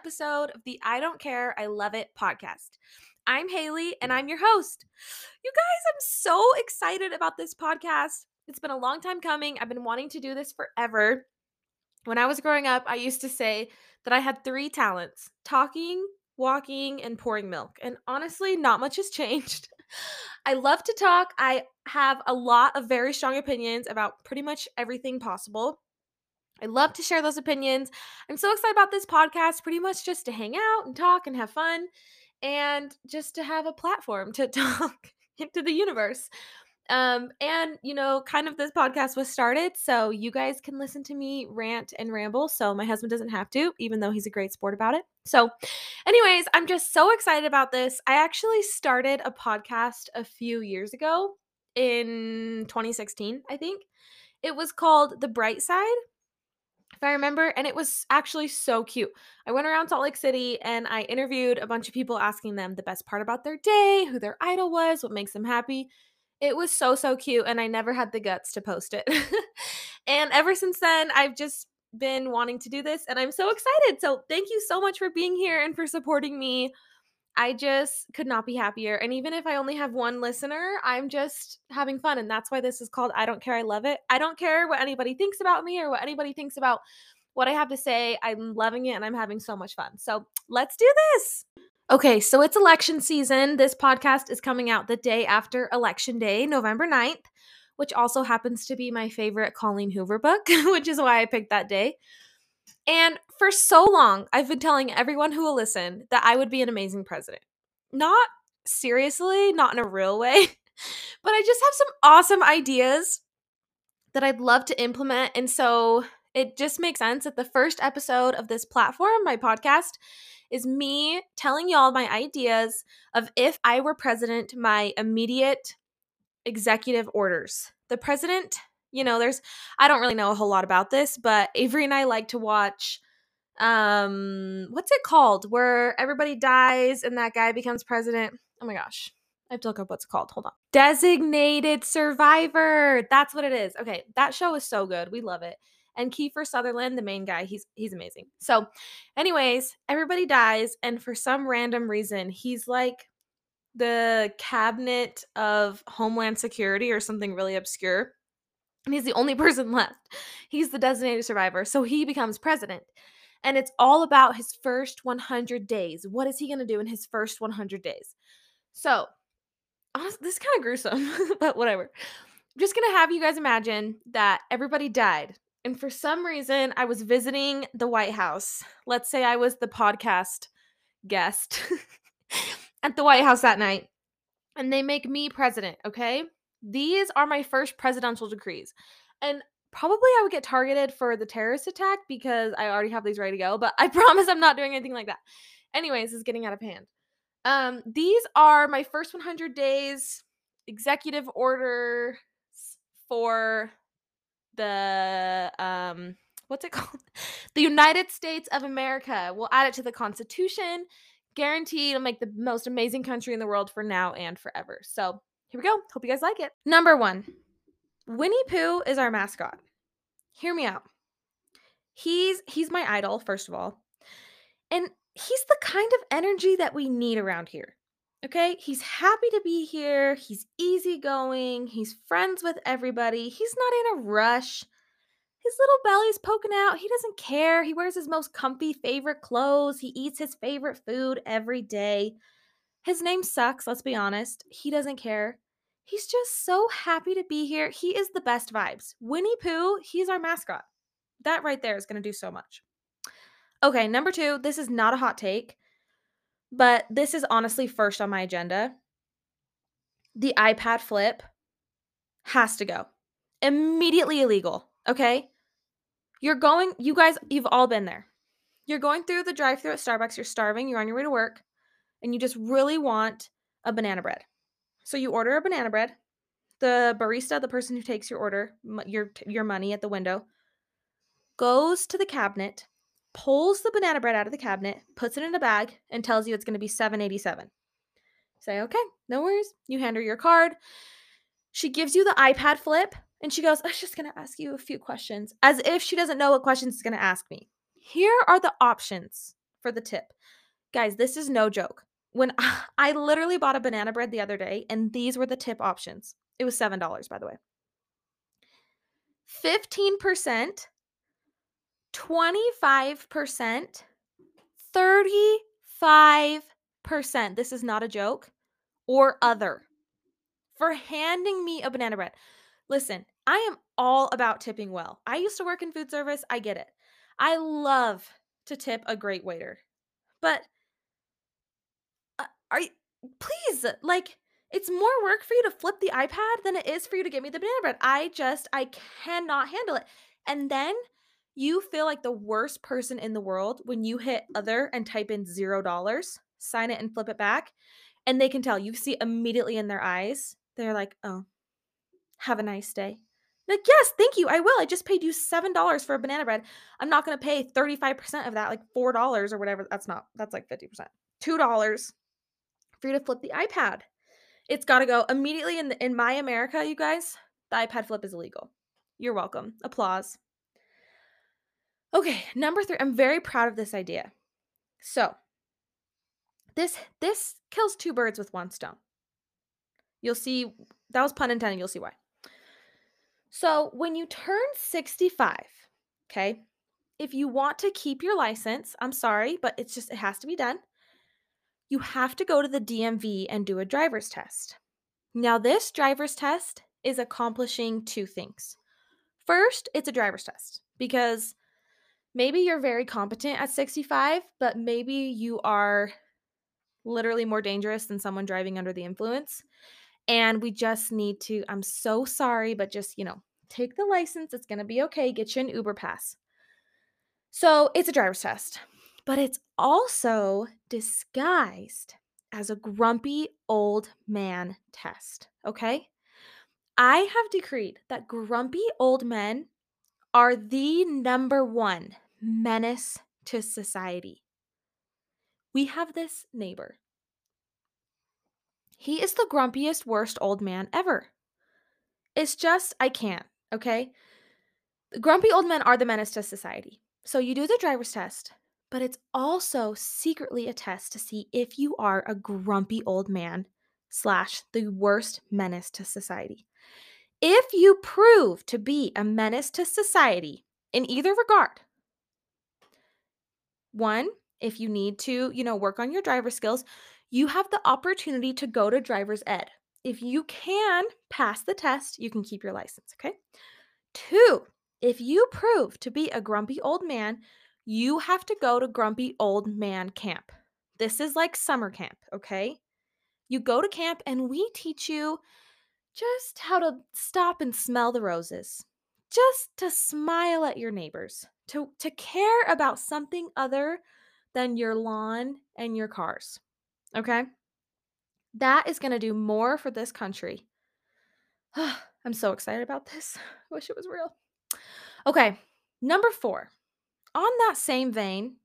episode of the I Don't Care, I Love It podcast. I'm Haley and I'm your host. You guys, I'm so excited about this podcast. It's been a long time coming. I've been wanting to do this forever. When I was growing up, I used to say that I had three talents talking, walking, and pouring milk. And honestly, not much has changed. I love to talk. I have a lot of very strong opinions about pretty much everything possible. I love to share those opinions. I'm so excited about this podcast, pretty much just to hang out and talk and have fun and just to have a platform to talk into the universe. Um, and you know, kind of this podcast was started so you guys can listen to me rant and ramble. So my husband doesn't have to, even though he's a great sport about it. So, anyways, I'm just so excited about this. I actually started a podcast a few years ago in 2016, I think. It was called The Bright Side if I remember. And it was actually so cute. I went around Salt Lake City and I interviewed a bunch of people asking them the best part about their day, who their idol was, what makes them happy. It was so, so cute. And I never had the guts to post it. and ever since then, I've just been wanting to do this and I'm so excited. So thank you so much for being here and for supporting me I just could not be happier. And even if I only have one listener, I'm just having fun. And that's why this is called I Don't Care, I Love It. I don't care what anybody thinks about me or what anybody thinks about what I have to say. I'm loving it and I'm having so much fun. So let's do this. Okay, so it's election season. This podcast is coming out the day after Election Day, November 9th, which also happens to be my favorite Colleen Hoover book, which is why I picked that day. And for so long, I've been telling everyone who will listen that I would be an amazing president. Not seriously, not in a real way, but I just have some awesome ideas that I'd love to implement. And so it just makes sense that the first episode of this platform, my podcast, is me telling y'all my ideas of if I were president, my immediate executive orders. The president you know, there's I don't really know a whole lot about this, but Avery and I like to watch um what's it called where everybody dies and that guy becomes president. Oh my gosh. I have to look up what's called. Hold on. Designated Survivor. That's what it is. Okay, that show is so good. We love it. And Kiefer Sutherland, the main guy, he's he's amazing. So, anyways, everybody dies and for some random reason, he's like the cabinet of Homeland Security or something really obscure and he's the only person left. He's the designated survivor. So he becomes president. And it's all about his first 100 days. What is he going to do in his first 100 days? So, honestly, this is kind of gruesome, but whatever. I'm just going to have you guys imagine that everybody died. And for some reason, I was visiting the White House. Let's say I was the podcast guest at the White House that night. And they make me president, okay? These are my first presidential decrees. And probably I would get targeted for the terrorist attack because I already have these ready to go, but I promise I'm not doing anything like that. Anyways, this is getting out of hand. Um, these are my first 100 days executive orders for the um what's it called? The United States of America. We'll add it to the Constitution. Guaranteed it'll make the most amazing country in the world for now and forever. So here we go. Hope you guys like it. Number one Winnie Pooh is our mascot. Hear me out. He's he's my idol, first of all. And he's the kind of energy that we need around here. Okay? He's happy to be here. He's easygoing. He's friends with everybody. He's not in a rush. His little belly's poking out. He doesn't care. He wears his most comfy favorite clothes. He eats his favorite food every day. His name sucks, let's be honest. He doesn't care. He's just so happy to be here. He is the best vibes. Winnie Pooh, he's our mascot. That right there is going to do so much. Okay, number two, this is not a hot take, but this is honestly first on my agenda. The iPad flip has to go. Immediately illegal, okay? You're going, you guys, you've all been there. You're going through the drive through at Starbucks, you're starving, you're on your way to work and you just really want a banana bread. So you order a banana bread. The barista, the person who takes your order, your your money at the window, goes to the cabinet, pulls the banana bread out of the cabinet, puts it in a bag, and tells you it's going to be 787. Say, okay, no worries. You hand her your card. She gives you the iPad flip and she goes, "I'm just going to ask you a few questions, as if she doesn't know what questions she's going to ask me. Here are the options for the tip. Guys, this is no joke. When I literally bought a banana bread the other day, and these were the tip options. It was $7, by the way. 15%, 25%, 35%. This is not a joke. Or other for handing me a banana bread. Listen, I am all about tipping well. I used to work in food service. I get it. I love to tip a great waiter. But are you, please, like, it's more work for you to flip the iPad than it is for you to get me the banana bread. I just, I cannot handle it. And then you feel like the worst person in the world when you hit other and type in zero dollars, sign it and flip it back. And they can tell you see immediately in their eyes, they're like, oh, have a nice day. Like, yes, thank you. I will. I just paid you $7 for a banana bread. I'm not going to pay 35% of that, like $4 or whatever. That's not, that's like 50%. $2 for you to flip the iPad. It's got to go immediately in the, in my America, you guys. The iPad flip is illegal. You're welcome. Applause. Okay, number 3. I'm very proud of this idea. So, this this kills two birds with one stone. You'll see that was pun intended, you'll see why. So, when you turn 65, okay? If you want to keep your license, I'm sorry, but it's just it has to be done. You have to go to the DMV and do a driver's test. Now, this driver's test is accomplishing two things. First, it's a driver's test because maybe you're very competent at 65, but maybe you are literally more dangerous than someone driving under the influence. And we just need to, I'm so sorry, but just, you know, take the license. It's going to be okay. Get you an Uber pass. So it's a driver's test, but it's also disguised as a grumpy old man test. Okay. I have decreed that grumpy old men are the number one menace to society. We have this neighbor. He is the grumpiest, worst old man ever. It's just, I can't, okay? Grumpy old men are the menace to society. So you do the driver's test, but it's also secretly a test to see if you are a grumpy old man slash the worst menace to society. If you prove to be a menace to society in either regard, one, if you need to, you know, work on your driver skills, you have the opportunity to go to driver's ed. If you can pass the test, you can keep your license, okay? Two, if you prove to be a grumpy old man, you have to go to grumpy old man camp. This is like summer camp, okay? You go to camp and we teach you just how to stop and smell the roses, just to smile at your neighbors, to, to care about something other than your lawn and your cars. Okay? That is going to do more for this country. I'm so excited about this. I wish it was real. Okay, number four. On that same vein,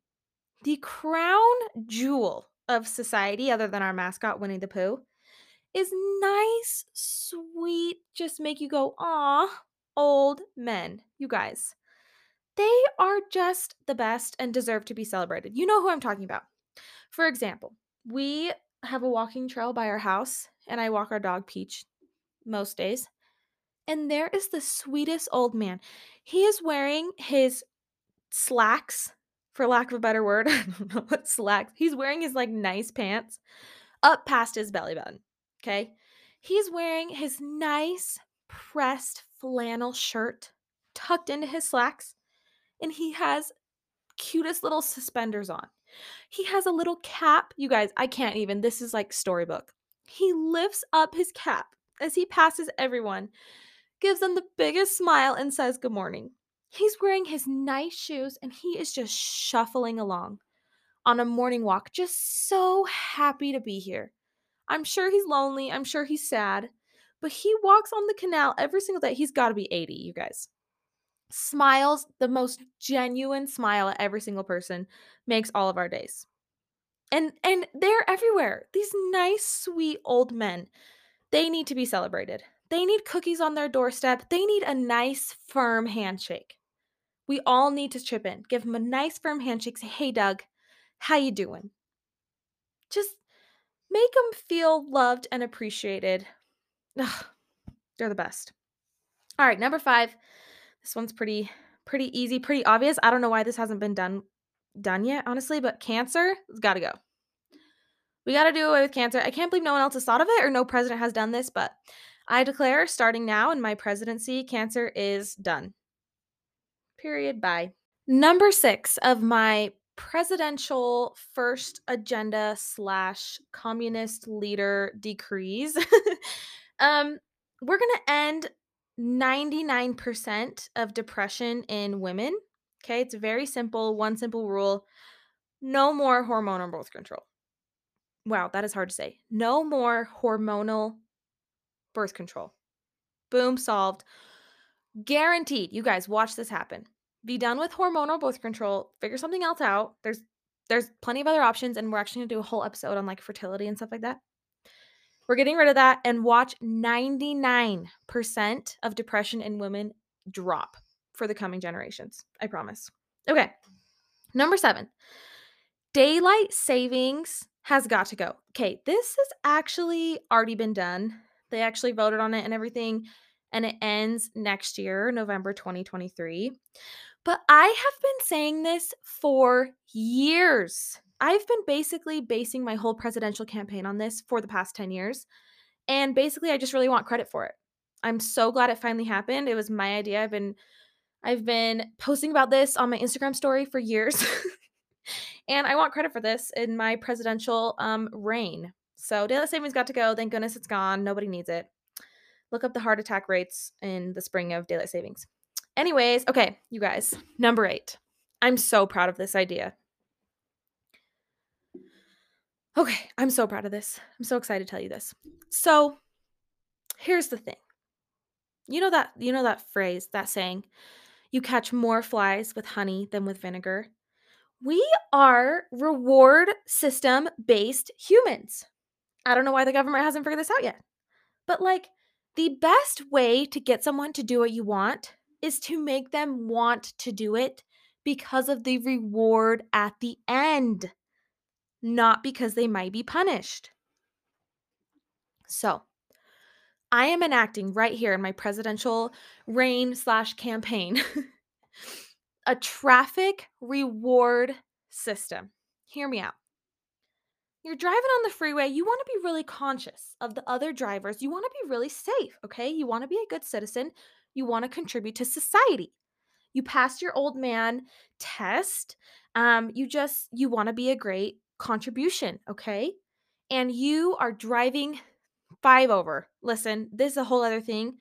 the crown jewel of society, other than our mascot, Winnie the Pooh, is nice, sweet, just make you go, aw, old men. You guys, they are just the best and deserve to be celebrated. You know who I'm talking about. For example, we have a walking trail by our house, and I walk our dog Peach most days. And there is the sweetest old man. He is wearing his slacks, for lack of a better word. I don't know what slacks. He's wearing his like nice pants up past his belly button. Okay. He's wearing his nice pressed flannel shirt tucked into his slacks. And he has cutest little suspenders on. He has a little cap. You guys, I can't even. This is like storybook. He lifts up his cap as he passes everyone, gives them the biggest smile, and says good morning. He's wearing his nice shoes and he is just shuffling along on a morning walk, just so happy to be here. I'm sure he's lonely. I'm sure he's sad, but he walks on the canal every single day. He's got to be 80, you guys smiles, the most genuine smile at every single person makes all of our days. And and they're everywhere. These nice sweet old men. They need to be celebrated. They need cookies on their doorstep. They need a nice firm handshake. We all need to chip in. Give him a nice firm handshake. Say, "Hey Doug, how you doing?" Just make them feel loved and appreciated. Ugh, they're the best. All right, number 5. This one's pretty pretty easy, pretty obvious. I don't know why this hasn't been done done yet, honestly, but cancer has got to go. We got to do away with cancer. I can't believe no one else has thought of it or no president has done this, but I declare starting now in my presidency, cancer is done. Period. Bye. Number six of my presidential first agenda slash communist leader decrees. um, we're gonna end 99% of depression in women. Okay, it's very simple, one simple rule. No more hormonal birth control. Wow, that is hard to say. No more hormonal birth control. Boom, solved. Guaranteed. You guys watch this happen. Be done with hormonal birth control. Figure something else out. There's there's plenty of other options and we're actually going to do a whole episode on like fertility and stuff like that. We're getting rid of that and watch 99% of depression in women drop for the coming generations. I promise. Okay. Number 7. Daylight savings has got to go. Okay, this has actually already been done. They actually voted on it and everything, and it ends next year, November 2023. But I have been saying this for years. I've been basically basing my whole presidential campaign on this for the past 10 years. And basically, I just really want credit for it. I'm so glad it finally happened. It was my idea. I've been I've been posting about this on my Instagram story for years. and I want credit for this in my presidential um, reign. So daylight savings got to go. Thank goodness it's gone. Nobody needs it. Look up the heart attack rates in the spring of daylight savings. Anyways, okay, you guys, number eight. I'm so proud of this idea. Okay, I'm so proud of this. I'm so excited to tell you this. So, here's the thing. You know that you know that phrase, that saying, you catch more flies with honey than with vinegar. We are reward system based humans. I don't know why the government hasn't figured this out yet. But like the best way to get someone to do what you want is to make them want to do it because of the reward at the end, not because they might be punished. So, I am enacting right here in my presidential reign slash campaign a traffic reward system. Hear me out. You're driving on the freeway, you want to be really conscious of the other drivers. You want to be really safe, okay? You want to be a good citizen you want to contribute to society. You pass your old man test. Um, you just you want to be a great contribution, okay? And you are driving five over. Listen, this is a whole other thing.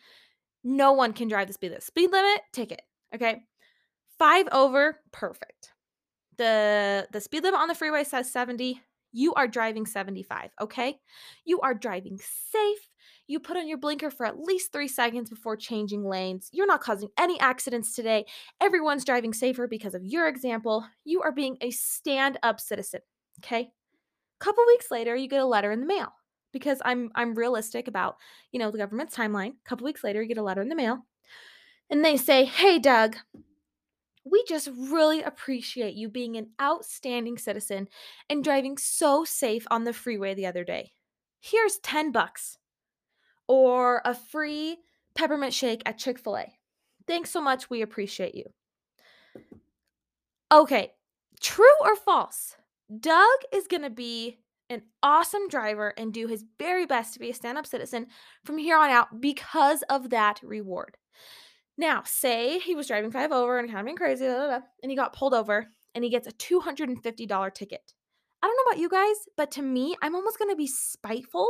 No one can drive the speed limit. Speed limit, ticket. Okay. Five over, perfect. The the speed limit on the freeway says 70. You are driving 75, okay? You are driving safe. You put on your blinker for at least three seconds before changing lanes. You're not causing any accidents today. Everyone's driving safer because of your example. You are being a stand up citizen. Okay. A couple weeks later, you get a letter in the mail because I'm I'm realistic about you know the government's timeline. A couple weeks later, you get a letter in the mail, and they say, "Hey, Doug." We just really appreciate you being an outstanding citizen and driving so safe on the freeway the other day. Here's 10 bucks or a free peppermint shake at Chick fil A. Thanks so much. We appreciate you. Okay, true or false? Doug is going to be an awesome driver and do his very best to be a stand up citizen from here on out because of that reward. Now, say he was driving five over and kind of being crazy, blah, blah, blah, and he got pulled over and he gets a $250 ticket. I don't know about you guys, but to me, I'm almost going to be spiteful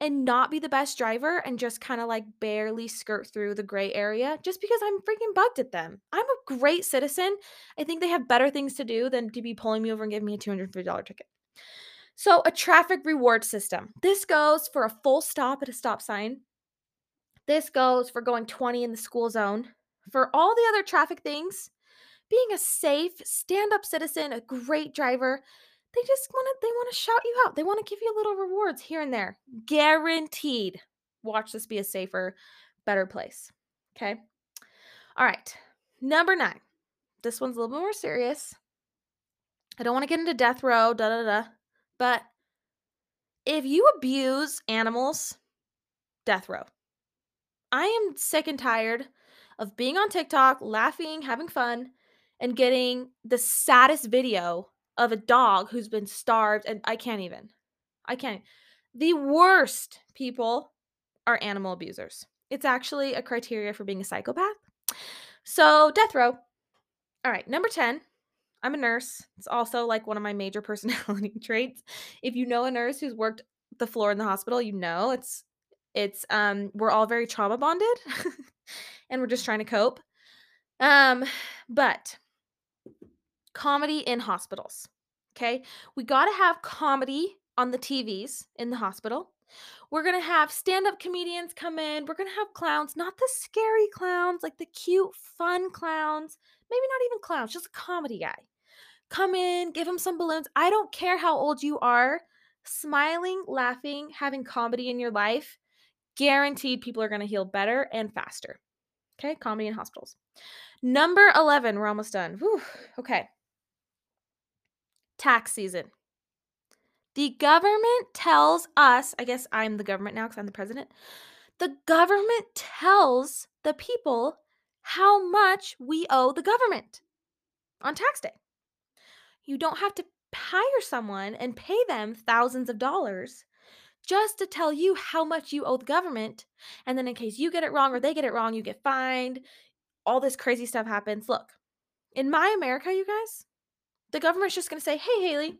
and not be the best driver and just kind of like barely skirt through the gray area just because I'm freaking bugged at them. I'm a great citizen. I think they have better things to do than to be pulling me over and giving me a $250 ticket. So, a traffic reward system. This goes for a full stop at a stop sign. This goes for going 20 in the school zone. For all the other traffic things, being a safe, stand up citizen, a great driver, they just want to they want to shout you out. They want to give you little rewards here and there. Guaranteed. Watch this be a safer, better place. Okay? All right. Number nine. This one's a little bit more serious. I don't want to get into death row, da da da. But if you abuse animals, death row. I am sick and tired of being on TikTok, laughing, having fun, and getting the saddest video of a dog who's been starved. And I can't even. I can't. The worst people are animal abusers. It's actually a criteria for being a psychopath. So, death row. All right, number 10. I'm a nurse. It's also like one of my major personality traits. If you know a nurse who's worked the floor in the hospital, you know it's it's um we're all very trauma bonded and we're just trying to cope. Um but comedy in hospitals. Okay? We got to have comedy on the TVs in the hospital. We're going to have stand up comedians come in. We're going to have clowns, not the scary clowns, like the cute, fun clowns. Maybe not even clowns, just a comedy guy. Come in, give him some balloons. I don't care how old you are. Smiling, laughing, having comedy in your life, guaranteed people are going to heal better and faster. Okay, comedy in hospitals. Number 11, we're almost done. Whew, okay. Tax season. The government tells us, I guess I'm the government now because I'm the president. The government tells the people how much we owe the government on tax day. You don't have to hire someone and pay them thousands of dollars just to tell you how much you owe the government. And then, in case you get it wrong or they get it wrong, you get fined. All this crazy stuff happens. Look, in my America, you guys, the government's just going to say, hey, Haley,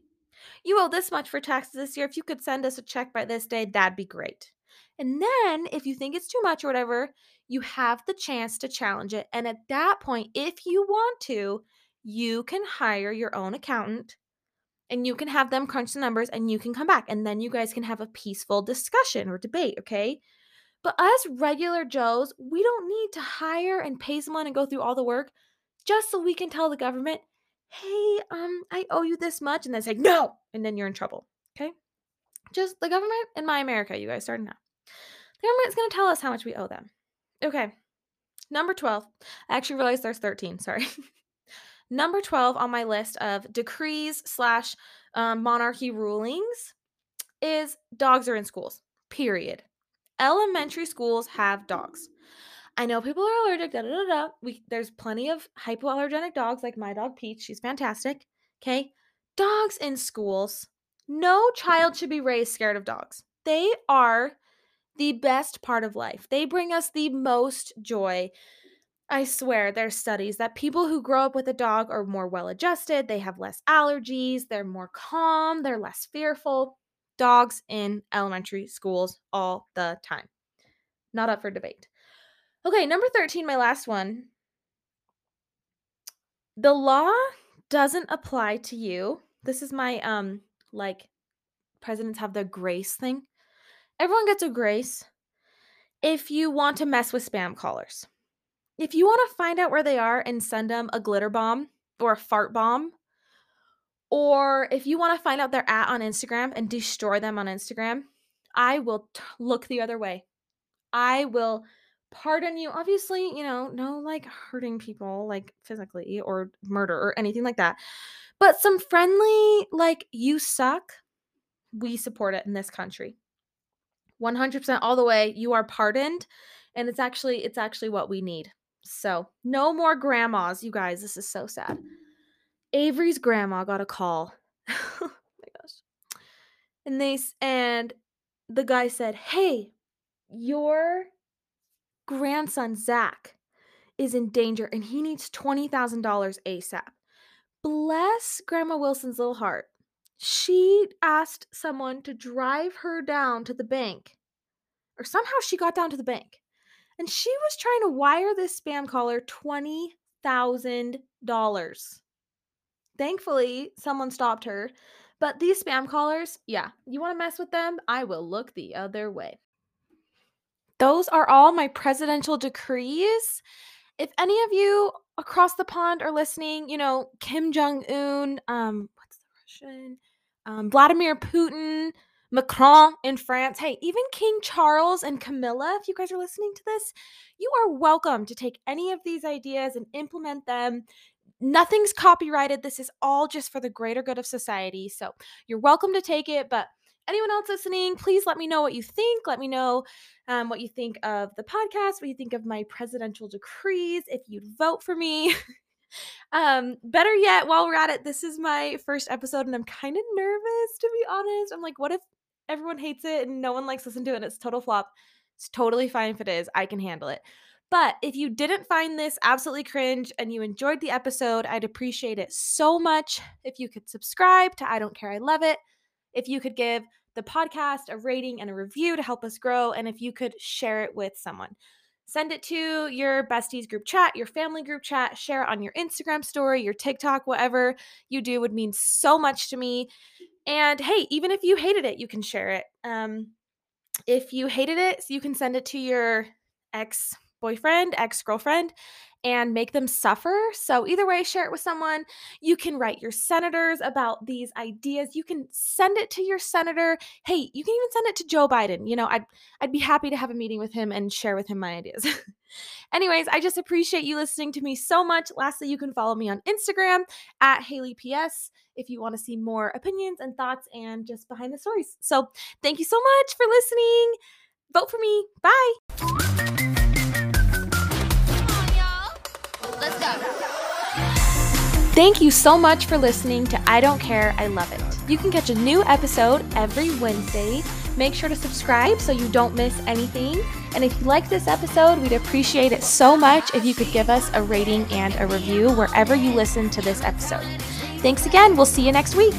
you owe this much for taxes this year. If you could send us a check by this day, that'd be great. And then if you think it's too much or whatever, you have the chance to challenge it. And at that point, if you want to, you can hire your own accountant and you can have them crunch the numbers and you can come back and then you guys can have a peaceful discussion or debate, okay? But us regular Joes, we don't need to hire and pay someone and go through all the work just so we can tell the government, hey, um, I owe you this much, and then say no, and then you're in trouble. Okay? Just the government in my America, you guys starting now. The government's gonna tell us how much we owe them. Okay. Number 12. I actually realized there's 13, sorry. Number 12 on my list of decrees slash um, monarchy rulings is dogs are in schools, period. Elementary schools have dogs. I know people are allergic, da da da da. We, there's plenty of hypoallergenic dogs, like my dog Peach. She's fantastic. Okay. Dogs in schools. No child should be raised scared of dogs. They are the best part of life. They bring us the most joy. I swear, there's studies that people who grow up with a dog are more well adjusted, they have less allergies, they're more calm, they're less fearful. Dogs in elementary schools all the time. Not up for debate. Okay, number 13, my last one. The law doesn't apply to you. This is my um like presidents have the grace thing. Everyone gets a grace if you want to mess with spam callers. If you want to find out where they are and send them a glitter bomb or a fart bomb, or if you want to find out their at on Instagram and destroy them on Instagram, I will t- look the other way. I will pardon you. Obviously, you know, no like hurting people like physically or murder or anything like that. But some friendly, like, you suck, we support it in this country. 100% all the way. You are pardoned. And it's actually, it's actually what we need. So, no more grandmas, you guys. This is so sad. Avery's grandma got a call. oh my gosh. And they and the guy said, "Hey, your grandson Zach is in danger and he needs $20,000 ASAP." Bless Grandma Wilson's little heart. She asked someone to drive her down to the bank. Or somehow she got down to the bank and she was trying to wire this spam caller $20,000. Thankfully, someone stopped her. But these spam callers, yeah, you want to mess with them? I will look the other way. Those are all my presidential decrees. If any of you across the pond are listening, you know, Kim Jong Un, um, what's the Russian? Um, Vladimir Putin, Macron in France. Hey, even King Charles and Camilla, if you guys are listening to this, you are welcome to take any of these ideas and implement them. Nothing's copyrighted. This is all just for the greater good of society. So you're welcome to take it. But anyone else listening, please let me know what you think. Let me know um, what you think of the podcast, what you think of my presidential decrees, if you'd vote for me. um, better yet, while we're at it, this is my first episode and I'm kind of nervous to be honest. I'm like, what if everyone hates it and no one likes listening to it and it's total flop? It's totally fine if it is. I can handle it. But if you didn't find this absolutely cringe and you enjoyed the episode, I'd appreciate it so much if you could subscribe to I Don't Care, I Love It. If you could give the podcast a rating and a review to help us grow, and if you could share it with someone. Send it to your besties group chat, your family group chat, share it on your Instagram story, your TikTok, whatever you do would mean so much to me. And hey, even if you hated it, you can share it. Um, if you hated it, you can send it to your ex boyfriend, ex girlfriend, and make them suffer. So, either way, share it with someone. You can write your senators about these ideas. You can send it to your senator. Hey, you can even send it to Joe Biden. You know, I'd I'd be happy to have a meeting with him and share with him my ideas. Anyways, I just appreciate you listening to me so much. Lastly, you can follow me on Instagram at Haley PS if you want to see more opinions and thoughts and just behind the stories. So, thank you so much for listening. Vote for me. Bye. Thank you so much for listening to I Don't Care, I Love It. You can catch a new episode every Wednesday. Make sure to subscribe so you don't miss anything. And if you like this episode, we'd appreciate it so much if you could give us a rating and a review wherever you listen to this episode. Thanks again. We'll see you next week.